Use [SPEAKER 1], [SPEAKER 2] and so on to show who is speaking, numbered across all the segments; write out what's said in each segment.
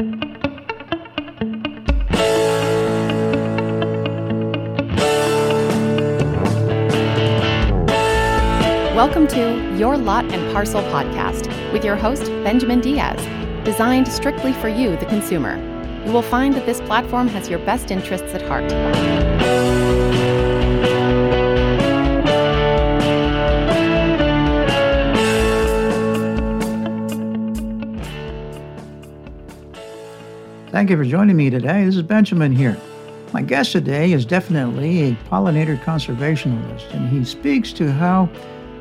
[SPEAKER 1] Welcome to Your Lot and Parcel podcast with your host, Benjamin Diaz, designed strictly for you, the consumer. You will find that this platform has your best interests at heart.
[SPEAKER 2] Thank you for joining me today. This is Benjamin here. My guest today is definitely a pollinator conservationist, and he speaks to how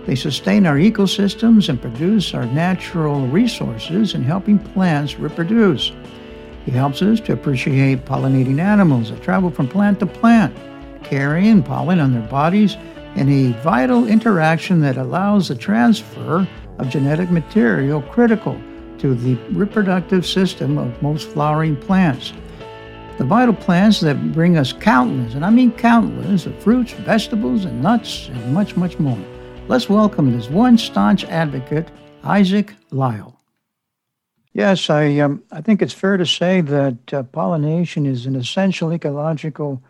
[SPEAKER 2] they sustain our ecosystems and produce our natural resources in helping plants reproduce. He helps us to appreciate pollinating animals that travel from plant to plant, carrying pollen on their bodies in a vital interaction that allows the transfer of genetic material critical to the reproductive system of most flowering plants. The vital plants that bring us countless, and I mean countless, of fruits, vegetables, and nuts, and much, much more. Let's welcome this one staunch advocate, Isaac Lyle. Yes, I, um, I think it's fair to say that uh, pollination is an essential ecological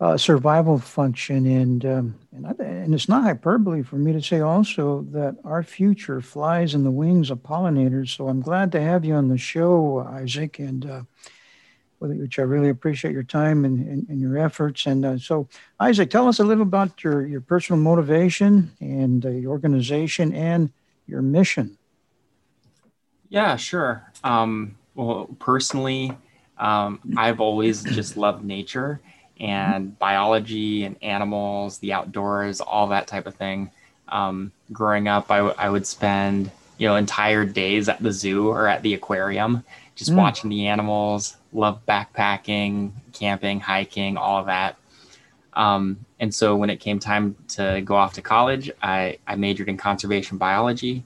[SPEAKER 2] uh, survival function, and, um, and, I, and it's not hyperbole for me to say also that our future flies in the wings of pollinators. So I'm glad to have you on the show, Isaac, and uh, which I really appreciate your time and, and, and your efforts. And uh, so, Isaac, tell us a little about your, your personal motivation and uh, your organization and your mission.
[SPEAKER 3] Yeah, sure. Um, well, personally, um, I've always just loved nature and biology and animals, the outdoors, all that type of thing. Um, growing up, I, w- I would spend you know entire days at the zoo or at the aquarium just mm. watching the animals. Love backpacking camping hiking all of that. Um, and so when it came time to go off to college i, I majored in conservation biology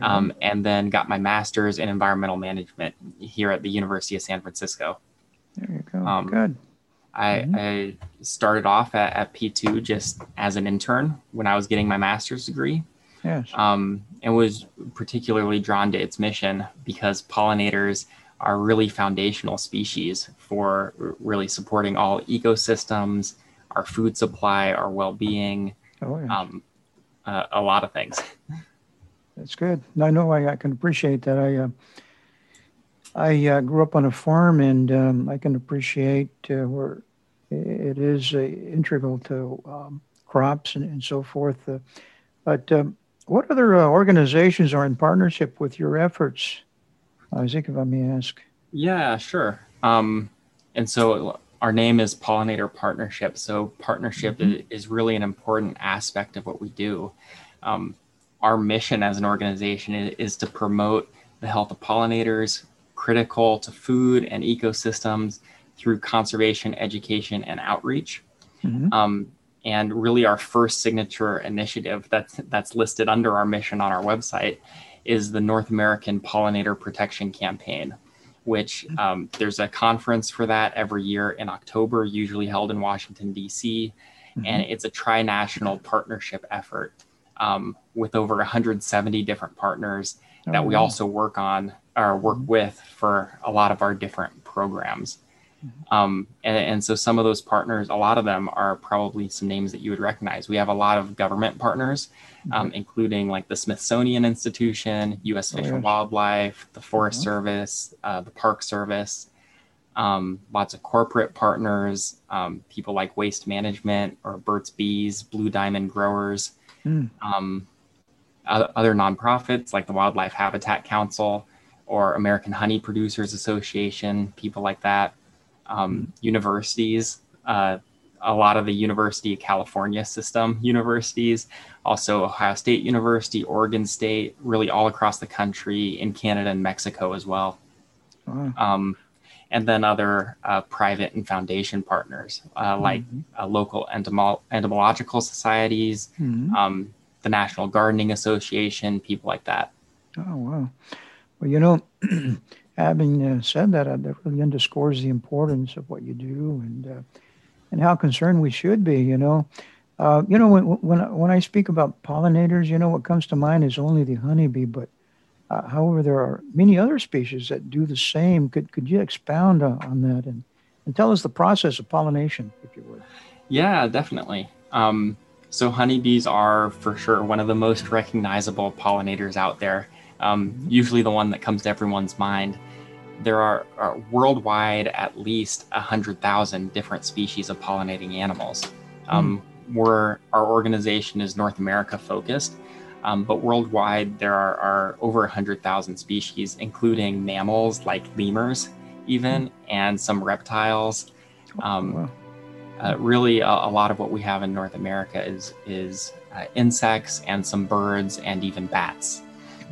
[SPEAKER 3] um, and then got my master's in environmental management here at the university of san francisco.
[SPEAKER 2] There you go. Um, good
[SPEAKER 3] I, mm-hmm. I started off at, at p2 just as an intern when i was getting my master's degree
[SPEAKER 2] yes.
[SPEAKER 3] um, and was particularly drawn to its mission because pollinators are really foundational species for really supporting all ecosystems, our food supply, our well-being, oh, yeah. um, uh, a lot of things.
[SPEAKER 2] That's good. I know I, I can appreciate that. I uh, I uh, grew up on a farm, and um, I can appreciate uh, where it is integral to um, crops and, and, so forth. Uh, but um, what other uh, organizations are in partnership with your efforts, Isaac, if I may ask?
[SPEAKER 3] Yeah, sure. Um, and so our name is Pollinator Partnership. So partnership mm-hmm. is really an important aspect of what we do. Um, our mission as an organization is, is, to promote the health of pollinators, critical to food and ecosystems through conservation, education, and outreach. Mm-hmm. Um, and really, our first signature initiative that's that's listed under our mission on our website is the North American Pollinator Protection Campaign, which mm-hmm. um, there's a conference for that every year in October, usually held in Washington D.C., mm-hmm. and it's a tri-national partnership effort um, with over 170 different partners oh, that we wow. also work on or work mm-hmm. with for a lot of our different programs. Mm-hmm. Um, and, and, so some of those partners, a lot of them are probably some names that you would recognize. We have a lot of government partners, um, mm-hmm. including like the Smithsonian Institution, U.S. Fish oh, and Wildlife, the Forest mm-hmm. Service, uh, the Park Service, um, lots of corporate partners, um, people like Waste Management or Burt's Bees, Blue Diamond Growers, mm. Other nonprofits like the Wildlife Habitat Council or American Honey Producers Association, people like that um, universities, uh, a lot of the University of California system universities, also Ohio State University, Oregon State, really all across the country, in Canada and Mexico as well. Wow. Um, and then other uh, private and foundation partners uh, mm-hmm. like uh, local entomo- entomological societies, mm-hmm. um, the National Gardening Association, people like that.
[SPEAKER 2] Oh, wow. Well, you know, having uh, said that, uh, that really underscores the importance of what you do and uh, and how concerned we should be. You know, uh, you know when when when I speak about pollinators, you know what comes to mind is only the honeybee, but Uh, however, there are many other species that do the same. Could could you expound on, on that and, and tell us the process of pollination, if you would?
[SPEAKER 3] Yeah, definitely. Um, so honeybees are for sure one of the most recognizable pollinators out there. Um. Usually the one that comes to everyone's mind. There are, are worldwide at least hundred thousand different species of pollinating animals. Um, mm. We're our organization is North America focused, um, but worldwide, there are, are over 100,000 species, including mammals like lemurs, even, and some reptiles. Oh, um, wow. Uh, really, a, a, lot of what we have in North America is, is uh, insects and some birds and even bats.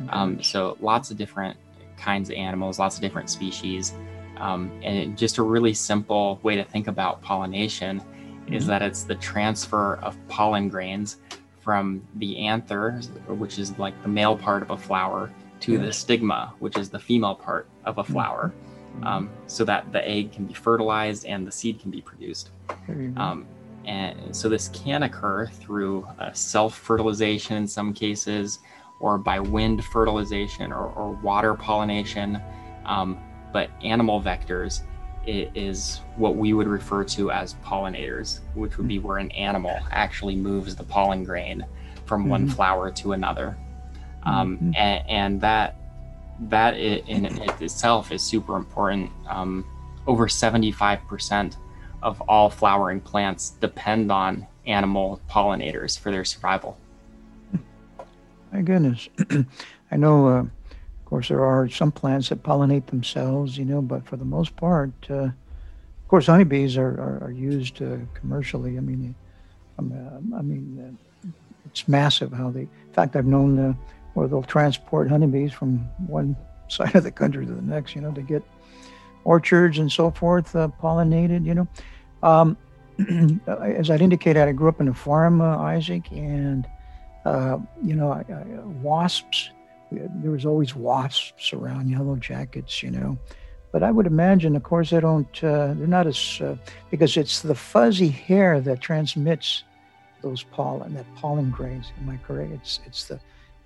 [SPEAKER 3] Um, so, lots of different kinds of animals, lots of different species. Um, and just a really simple way to think about pollination mm-hmm. is that it's the transfer of pollen grains from the anther, which is like the male part of a flower, to the stigma, which is the female part of a flower, mm-hmm. Um, so that the egg can be fertilized and the seed can be produced. Um, and so this can occur through uh, self fertilization in some cases, or by wind fertilization or, or water pollination. Um, but animal vectors is what we would refer to as pollinators, which would be where an animal actually moves the pollen grain from mm-hmm. one flower to another. Um, mm-hmm. and, and, that that in itself is super important. Um, over 75% of all flowering plants depend on animal pollinators for their survival.
[SPEAKER 2] My goodness. I know uh, of course, there are some plants that pollinate themselves, you know, but for the most part, uh, of course, honeybees are, are, are used uh, commercially. I mean, um, uh, I mean, uh, it's massive how they. In fact, I've known uh, where they'll transport honeybees from one side of the country to the next, you know, to get orchards and so forth uh, pollinated. You know, um, as I'd indicated, I grew up in a farm, Isaac, and you know, I, I, wasps there was always wasps around, yellow jackets, you know. But I would imagine, of course, they don't, uh, they're not as, uh, because it's the fuzzy hair that transmits those pollen, that pollen grains. Am I correct? It's, it's the,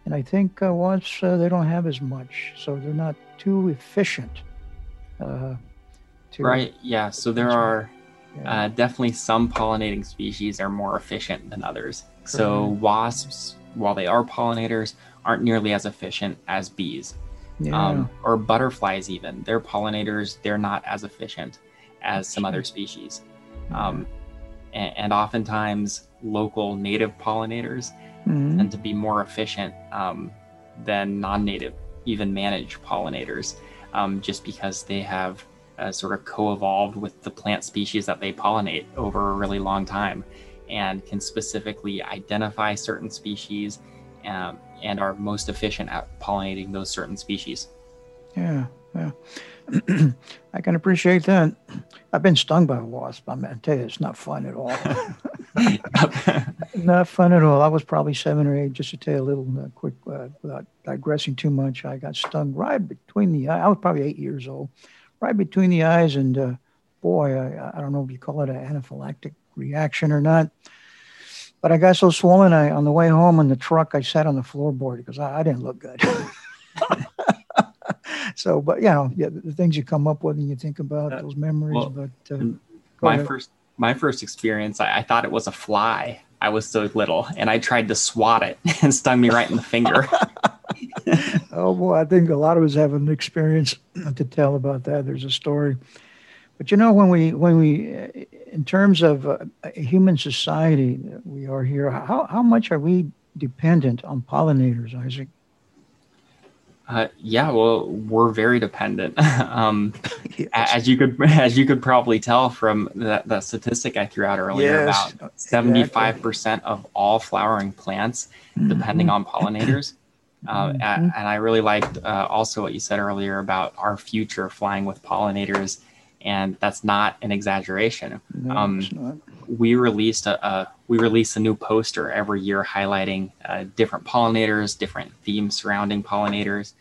[SPEAKER 2] and I think uh, wasps, uh, they don't have as much, so they're not too efficient.
[SPEAKER 3] Uh, to, right, yeah. So there are yeah. Uh, definitely some pollinating species are more efficient than others. So wasps, while they are pollinators, aren't nearly as efficient as bees. Yeah. Um, or butterflies, even. They're pollinators, they're not as efficient as some other species. Um, and, and, oftentimes, local native pollinators mm-hmm. tend to be more efficient um, than non native, even managed pollinators, um, just because they have uh, sort of co evolved with the plant species that they pollinate over a really long time and can specifically identify certain species um, and are most efficient at pollinating those certain species.
[SPEAKER 2] Yeah, yeah. I can appreciate that. I've been stung by a wasp. I'm going to tell you, it's not fun at all. not fun at all. I was probably seven or eight, just to tell you a little uh, quick, uh, without digressing too much. I got stung right between the eyes. I was probably eight years old, right between the eyes. And uh, boy, I, I don't know if you call it an anaphylactic reaction or not. But I got so swollen, I on the way home in the truck, I sat on the floorboard because I, I didn't look good. so, but you know, yeah, the things you come up with and you think about uh, those memories. Well, but uh,
[SPEAKER 3] my ahead. first, my first experience, I, I thought it was a fly. I was so little, and I tried to swat it and stung me right in the finger.
[SPEAKER 2] oh boy, I think a lot of us have an experience to tell about that. There's a story but you know, when we when we, in terms of uh, a human society, we are here. How how much are we dependent on pollinators, Isaac?
[SPEAKER 3] Uh, yeah, well, we're very dependent. um, yes. As you could as you could probably tell from that, that statistic I threw out earlier, yes, about seventy five percent of all flowering plants mm-hmm. depending on pollinators. Uh, mm-hmm. and I really liked uh, also what you said earlier about our future flying with pollinators and that's not an exaggeration. No, um, we released a, a, we release a new poster every year highlighting uh, different pollinators, different themes surrounding pollinators.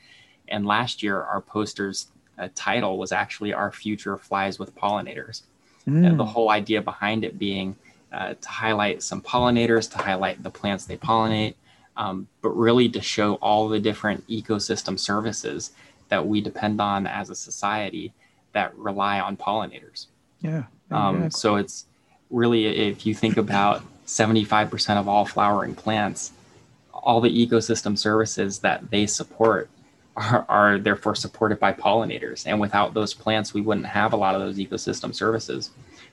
[SPEAKER 3] And last year, our poster's uh, title was actually "Our Future Flies with Pollinators." Mm. the whole idea behind it being uh, to highlight some pollinators, to highlight the plants they pollinate, um, but really to show all the different ecosystem services that we depend on as a society that rely on pollinators.
[SPEAKER 2] Yeah.
[SPEAKER 3] Um,
[SPEAKER 2] exactly.
[SPEAKER 3] so it's really, if you think about 75% of all flowering plants, all the ecosystem services that they support are, are therefore supported by pollinators. And without those plants, we wouldn't have a lot of those ecosystem services.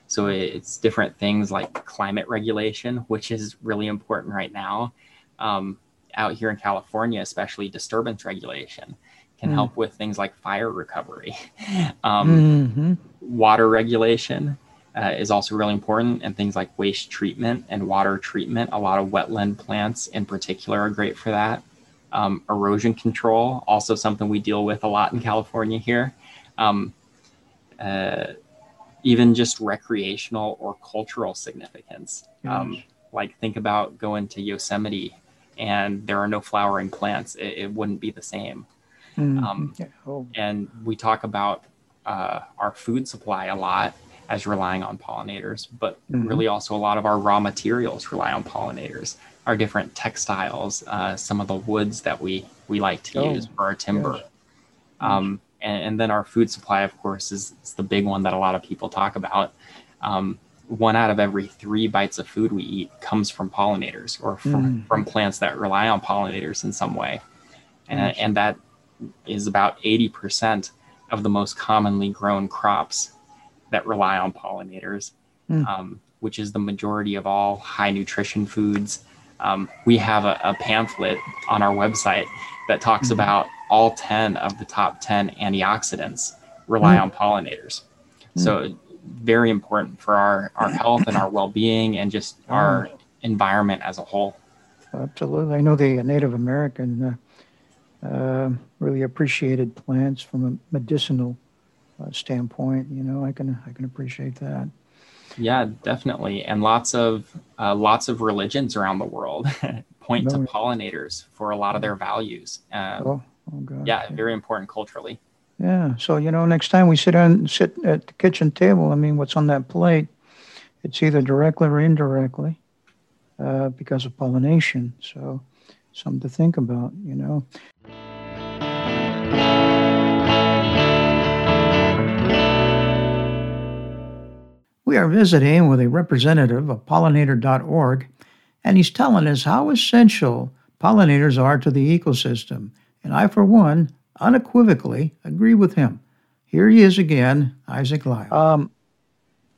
[SPEAKER 3] So it's different things like climate regulation, which is really important right now. Um, out here in California, especially disturbance regulation can
[SPEAKER 2] Mm.
[SPEAKER 3] help with things like fire recovery. um,
[SPEAKER 2] Mhm.
[SPEAKER 3] water regulation uh, is also really important, and things like waste treatment and water treatment. A lot of wetland plants, in particular, are great for that. Um, erosion control, also something we deal with a lot in California here. Um, uh, even just recreational or cultural significance. Um, like, think about going to Yosemite and there are no flowering plants, it, it wouldn't be the same
[SPEAKER 2] Mhm.
[SPEAKER 3] um,
[SPEAKER 2] Yeah. Oh,
[SPEAKER 3] and we talk about uh, our food supply a lot as relying on pollinators, but
[SPEAKER 2] Mhm.
[SPEAKER 3] really also a lot of our raw materials rely on pollinators. Our different textiles, uh, some of the woods that we we like to
[SPEAKER 2] Oh,
[SPEAKER 3] use for our timber,
[SPEAKER 2] yes.
[SPEAKER 3] um, and, and then our food supply, of course, is, is the big one that a lot of people talk about. Um, one out of every three bites of food we eat comes from pollinators or from,
[SPEAKER 2] Mm.
[SPEAKER 3] from plants that rely on pollinators in some way, and, and that is about 80% of the most commonly grown crops that rely on pollinators,
[SPEAKER 2] Mm.
[SPEAKER 3] um, which is the majority of all high nutrition foods. Um, we have a, a pamphlet on our website that talks
[SPEAKER 2] Mhm.
[SPEAKER 3] about all 10 of the top 10 antioxidants rely
[SPEAKER 2] Mm.
[SPEAKER 3] on pollinators. So, very important for our, our health and our well being and just our environment as a whole.
[SPEAKER 2] Absolutely. I know the Native American uh, uh, really appreciated plants from a medicinal standpoint. You know, I can I can appreciate that.
[SPEAKER 3] Yeah, definitely, and lots of uh, lots of religions around the world point to pollinators for a lot of their values. Um,
[SPEAKER 2] Oh, oh God.
[SPEAKER 3] yeah, very important culturally.
[SPEAKER 2] Yeah. So you know, next time we sit on sit at the kitchen table, I mean, what's on that plate? It's either directly or indirectly uh, because of pollination. So something to think about. You know. We are visiting with a representative of pollinator.org, and he's telling us how essential pollinators are to the ecosystem. And I, for one, unequivocally agree with him. Here he is again, Isaac Lyle. Um,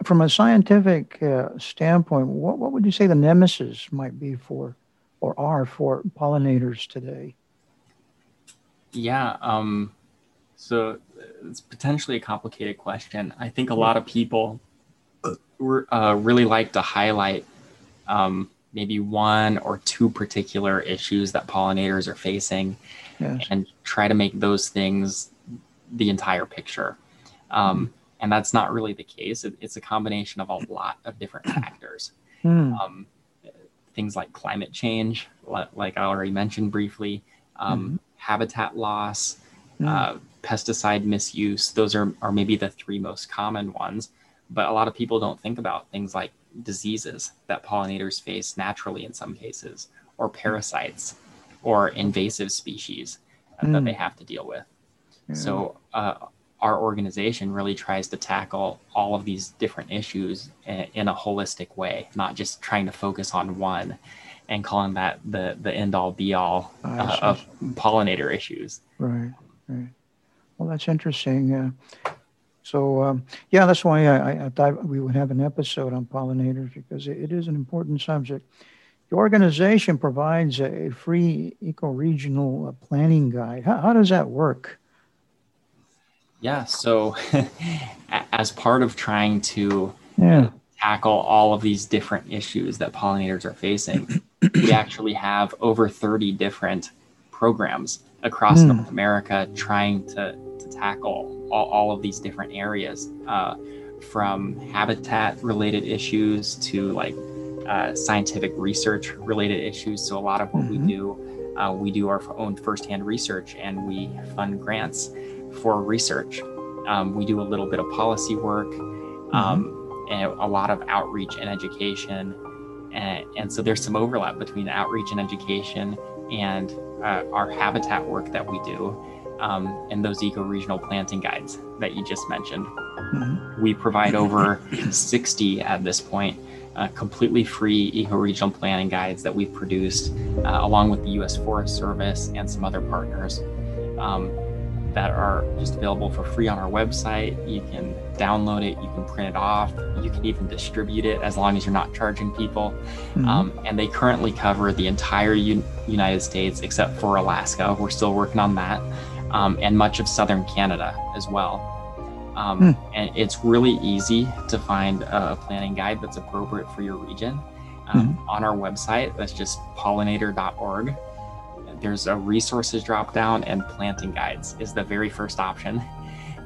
[SPEAKER 2] from a scientific uh, standpoint, what, what would you say the nemesis might be for, or are for pollinators today?
[SPEAKER 3] Yeah. Um, so it's potentially a complicated question. I think a lot of people uh, really like to highlight um, maybe one or two particular issues that pollinators are facing
[SPEAKER 2] Yes.
[SPEAKER 3] and try to make those things the entire picture. Um, and that's not really the case. It, it's a combination of a lot of different factors.
[SPEAKER 2] Hmm.
[SPEAKER 3] Um, things like climate change, like I already mentioned briefly, um, habitat loss,
[SPEAKER 2] Mm.
[SPEAKER 3] uh, pesticide misuse. Those are, are maybe the three most common ones. But a lot of people don't think about things like diseases that pollinators face naturally in some cases, or parasites, or invasive species uh, that
[SPEAKER 2] Mm.
[SPEAKER 3] they have to deal with.
[SPEAKER 2] Yeah.
[SPEAKER 3] So uh, our organization really tries to tackle all of these different issues in, in a holistic way, not just trying to focus on one and calling that the the end all be all uh, of pollinator issues.
[SPEAKER 2] Right, right. Well, that's interesting. So, um, yeah, that's why I, I- thought we would have an episode on pollinators because it, is an important subject. The organization provides a, free eco-regional uh, planning guide. How, how does that work?
[SPEAKER 3] Yeah. So as part of trying to
[SPEAKER 2] Yeah.
[SPEAKER 3] tackle all of these different issues that pollinators are facing, we actually have over 30 different programs across
[SPEAKER 2] Hmm.
[SPEAKER 3] North America trying to, to tackle all, all of these different areas uh, from habitat related issues to like uh, scientific research related issues. So, a lot of what
[SPEAKER 2] Mhm.
[SPEAKER 3] we do, uh, we do our own firsthand research and we fund grants for research. Um, we do a little bit of policy work um, and a lot of outreach and education. And, and so there's some overlap between outreach and education and uh, our habitat work that we do, um, and those eco-regional planting guides that you just mentioned. Mm-hmm. We provide over 60 at this point, uh, completely free eco-regional planting guides that we've produced, uh, along with the U.S. Forest Service and some other partners. Um, that are just available for free on our website. You can download it, you can print it off, you can even distribute it as long as you're not charging people. Mm-hmm. Um, and they currently cover the entire U- United States except for Alaska. We're still working on that, um, and much of southern Canada as well. Um, mm. And it's really easy to find a planting guide that's appropriate for your region. Mm-hmm. On our website, that's just pollinator.org there's a resources drop down and planting guides is the very first option.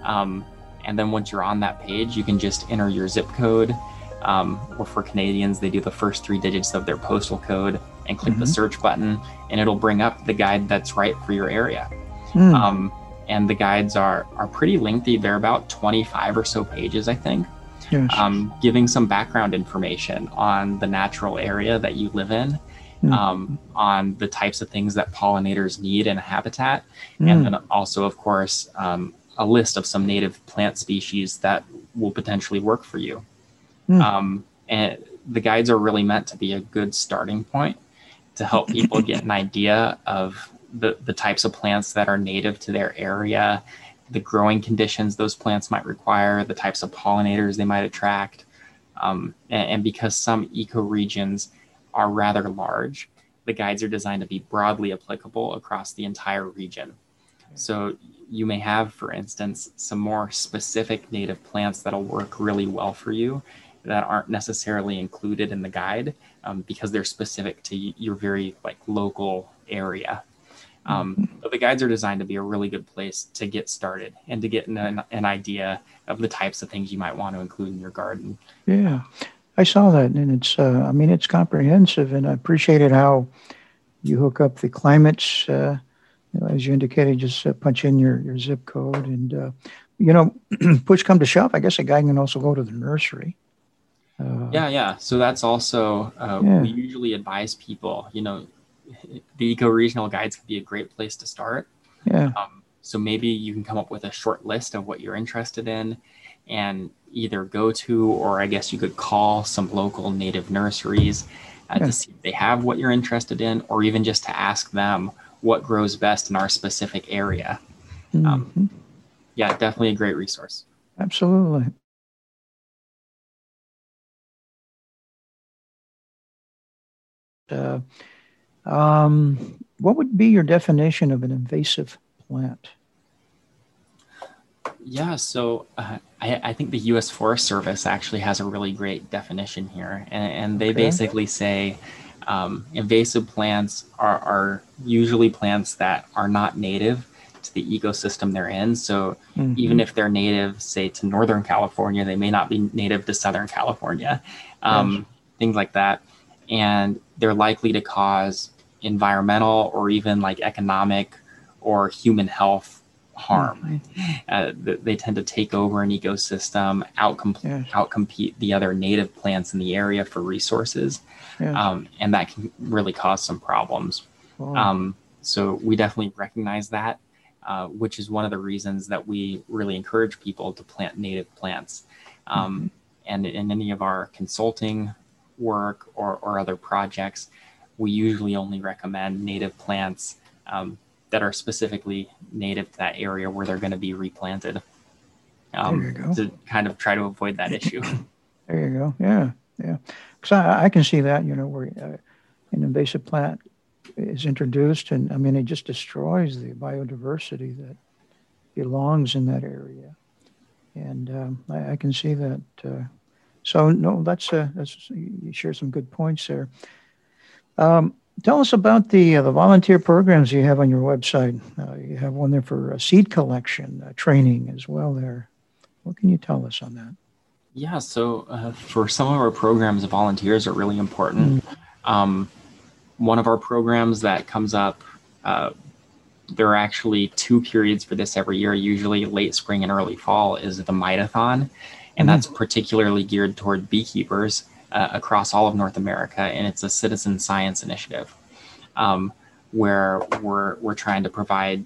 [SPEAKER 3] Um, and then once you're on that page, you can just enter your zip code. Um, or for Canadians, they do the first three digits of their postal code and click mm-hmm. the search button, and it'll bring up the guide that's right for your area. Mm. Um, and the guides are are pretty lengthy. They're about 25 or so pages, I think. Yes. Um, giving some background information on the natural area that you live in mm. um, on the types of things that pollinators need in a habitat, mm. and then also, of course, um, a list of some native plant species that will potentially work for you. Mm. Um, and the guides are really meant to be a good starting point to help people get an idea of the, the types of plants that are native to their area, the growing conditions those plants might require, the types of pollinators they might attract. Um, and, and, because some ecoregions are rather large, the guides are designed to be broadly applicable across the entire region. So you may have, for instance, some more specific native plants that'll work really well for you that aren't necessarily included in the guide um, because they're specific to your very like local area. Um, but the guides are designed to be a really good place to get started and to get an, an idea of the types of things you might want to include in your garden.
[SPEAKER 2] Yeah. I saw that, and it's uh, I mean it's comprehensive, and I appreciated how you hook up the climates. Uh, you know, as you indicated, just uh, punch in your, your zip code, and uh, you know, push come to shove. I guess a guy can also go to the nursery.
[SPEAKER 3] Uh, yeah, yeah. So that's also uh, yeah. we usually advise people. You know, the eco regional guides could be a great place to start.
[SPEAKER 2] Yeah. Um,
[SPEAKER 3] so maybe you can come up with a short list of what you're interested in, and either go to or I guess you could call some local native nurseries uh, yeah. to see if they have what you're interested in, or even just to ask them what grows best in our specific area. Um, mm-hmm. Um, yeah, definitely a great resource.
[SPEAKER 2] Absolutely. Uh, um, what would be your definition of an invasive plant?
[SPEAKER 3] Yeah, so uh, I, I, think the U.S. Forest Service actually has a really great definition here, and, and they okay. basically say um, invasive plants are, are, usually plants that are not native to the ecosystem they're in. So mm-hmm. even if they're native, say to Northern California, they may not be native to Southern California, um, yes. things like that, and they're likely to cause environmental or even like economic or human health harm. Uh, they tend to take over an ecosystem, outcom- yes. outcompete the other native plants in the area for resources, yes. um, and that can really cause some problems. Um, so we definitely recognize that, uh, which is one of the reasons that we really encourage people to plant native plants. Um, mm-hmm. And in any of our consulting work or, or other projects, we usually only recommend native plants um, that are specifically native to that area where they're going to be replanted um, to kind of try to avoid that issue.
[SPEAKER 2] there you go. Yeah, yeah. Because I, I, can see that, you know, where uh, an invasive plant is introduced, and I mean, it just destroys the biodiversity that belongs in that area. And um, I, I, can see that. Uh, so no, that's uh, that's you share some good points there. Um, Tell us about the uh, the volunteer programs you have on your website. Uh, you have one there for seed collection uh, training as well. There, what can you tell us on that?
[SPEAKER 3] Yeah, so uh, for some of our programs, volunteers are really important. Mm. Um, one of our programs that comes up, uh, there are actually two periods for this every year. Usually, late spring and early fall is the Mite-A-Thon, and mm. that's particularly geared toward beekeepers uh, across all of North America, and it's a citizen science initiative. Um, where we're we're trying to provide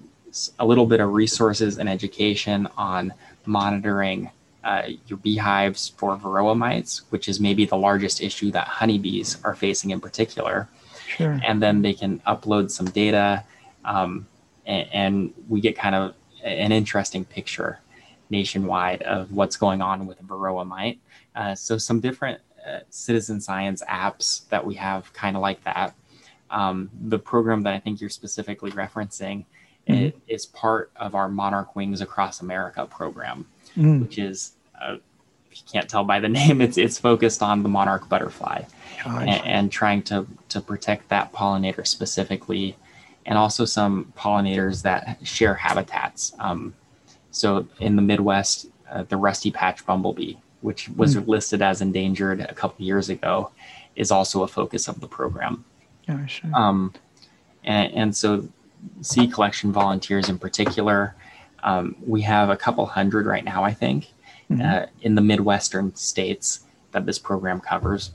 [SPEAKER 3] a little bit of resources and education on monitoring uh, your beehives for varroa mites, which is maybe the largest issue that honeybees are facing in particular.
[SPEAKER 2] Sure.
[SPEAKER 3] And then they can upload some data, um, and, and, we get kind of an interesting picture nationwide of what's going on with varroa mite. Uh, so some different uh, citizen science apps that we have, kind of like that. Um, the program that I think you're specifically referencing mm-hmm. is part of our Monarch Wings Across America program mm. which is uh, if you can't tell by the name, it's it's focused on the monarch butterfly and, and, trying to to protect that pollinator specifically, and also some pollinators that share habitats. Um, so in the Midwest, uh, the rusty patch bumblebee, which was mm. listed as endangered a couple years ago, is also a focus of the program. Um, and, and so seed collection volunteers in particular um, we have a couple hundred right now, I think, mm-hmm. uh, in the Midwestern states that this program covers.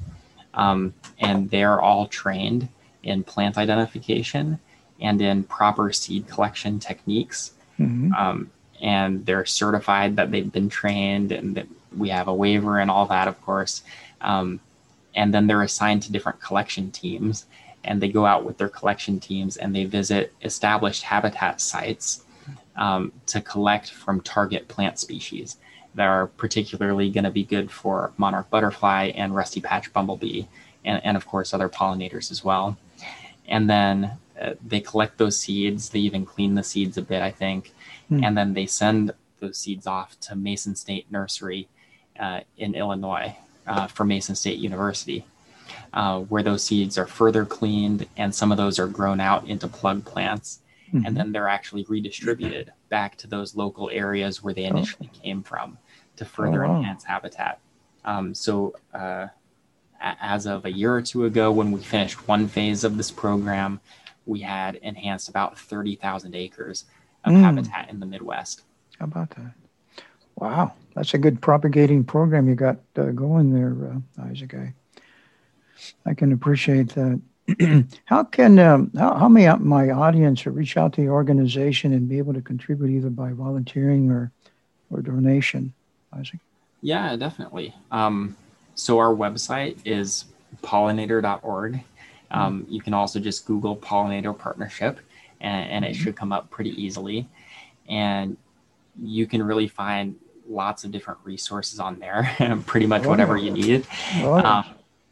[SPEAKER 3] Um, and they're all trained in plant identification and in proper seed collection techniques. Mm-hmm. Um, and they're certified that they've been trained and that we have a waiver and all that, of course. Um, and then they're assigned to different collection teams and they go out with their collection teams and they visit established habitat sites um, to collect from target plant species that are particularly going to be good for monarch butterfly and rusty patch bumblebee, and, and of course other pollinators as well. And then uh, they collect those seeds. They even clean the seeds a bit, I think, mm. and then they send those seeds off to Mason State Nursery uh, in Illinois uh, for Mason State University. Uh, where those seeds are further cleaned and some of those are grown out into plug plants mm-hmm. and then they're actually redistributed back to those local areas where they oh. initially oh. came from to further oh, wow. enhance habitat. Um, so, uh, as of a year or two ago, when we finished one phase of this program, we had enhanced about 30,000 acres of mm. habitat in the Midwest.
[SPEAKER 2] How about that? Wow, that's a good propagating program you got uh, going there, uh, Isaac. I, I can appreciate that. how can um, how, how may my audience reach out to the organization and be able to contribute either by volunteering or or donation, Isaac?
[SPEAKER 3] Yeah, definitely. Um, so our website is pollinator.org. Um, you can also just Google pollinator partnership, and, and it should come up pretty easily. And you can really find lots of different resources on there, pretty much oh, whatever you need. Oh. Um,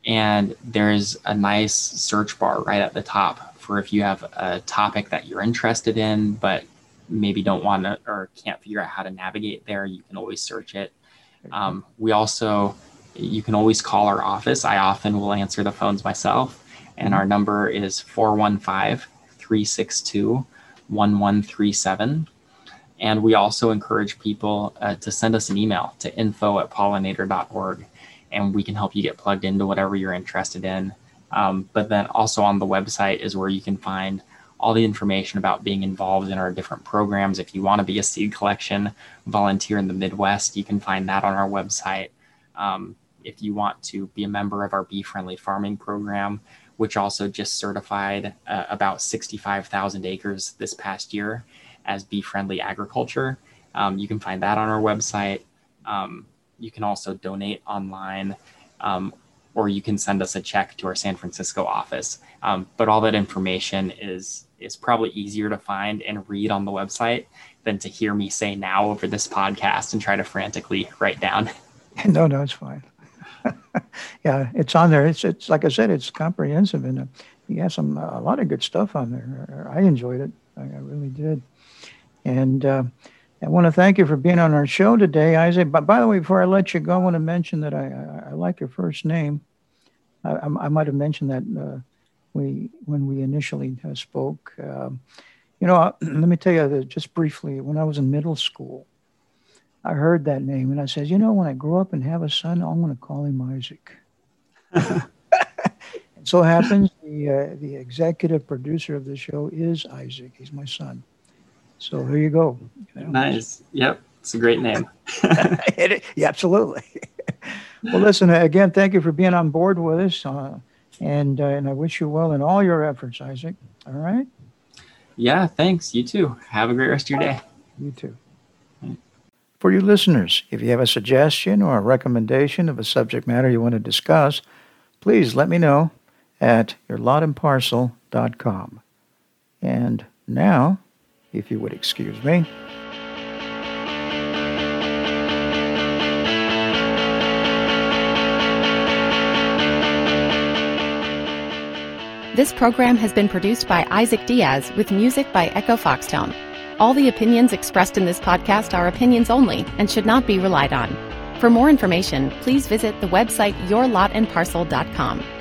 [SPEAKER 3] and there's a nice search bar right at the top for if you have a topic that you're interested in, but maybe don't want to or can't figure out how to navigate there, you can always search it. Um, we also, you can always call our office. I often will answer the phones myself, and our number is 415 362 1137. And we also encourage people uh, to send us an email to info at pollinator.org and we can help you get plugged into whatever you're interested in. Um, but then also on the website is where you can find all the information about being involved in our different programs. If you want to be a seed collection volunteer in the Midwest, you can find that on our website. Um, if you want to be a member of our bee friendly farming program, which also just certified uh, about 65,000 acres this past year as bee friendly agriculture, um, you can find that on our website. Um, you can also donate online, um, or you can send us a check to our San Francisco office. Um, but all that information is is probably easier to find and read on the website than to hear me say now over this podcast and try to frantically write down.
[SPEAKER 2] No, no, it's fine. yeah, it's on there. It's it's like I said, it's comprehensive, and uh, you have some a lot of good stuff on there. I enjoyed it. I, I really did, and. Uh, I want to thank you for being on our show today, Isaac. But by the way, before I let you go, I want to mention that I, I, I like your first name. I, I, might have mentioned that uh, we when we initially uh, spoke. Um, you know, let me tell you uh, just briefly. When I was in middle school, I heard that name, and I said, you know, when I grow up and have a son, I'm going to call him Isaac. and so happens the uh, the executive producer of the show is Isaac. He's my son. So here you go.
[SPEAKER 3] You know? Nice. Yep. It's a great name.
[SPEAKER 2] yeah, absolutely. well, listen, again, thank you for being on board with us. Uh, and, uh, and I wish you well in all your efforts, Isaac. All right.
[SPEAKER 3] Yeah, thanks. You too. Have a great rest of your day.
[SPEAKER 2] You too. For you listeners, if you have a suggestion or a recommendation of a subject matter you want to discuss, please let me know at yourlotandparcel.com. And now, if you would excuse me,
[SPEAKER 1] This program has been produced by Isaac Diaz with music by Echo Foxtone. All the opinions expressed in this podcast are opinions only and should not be relied on. For more information, please visit the website yourlotandparcel.com.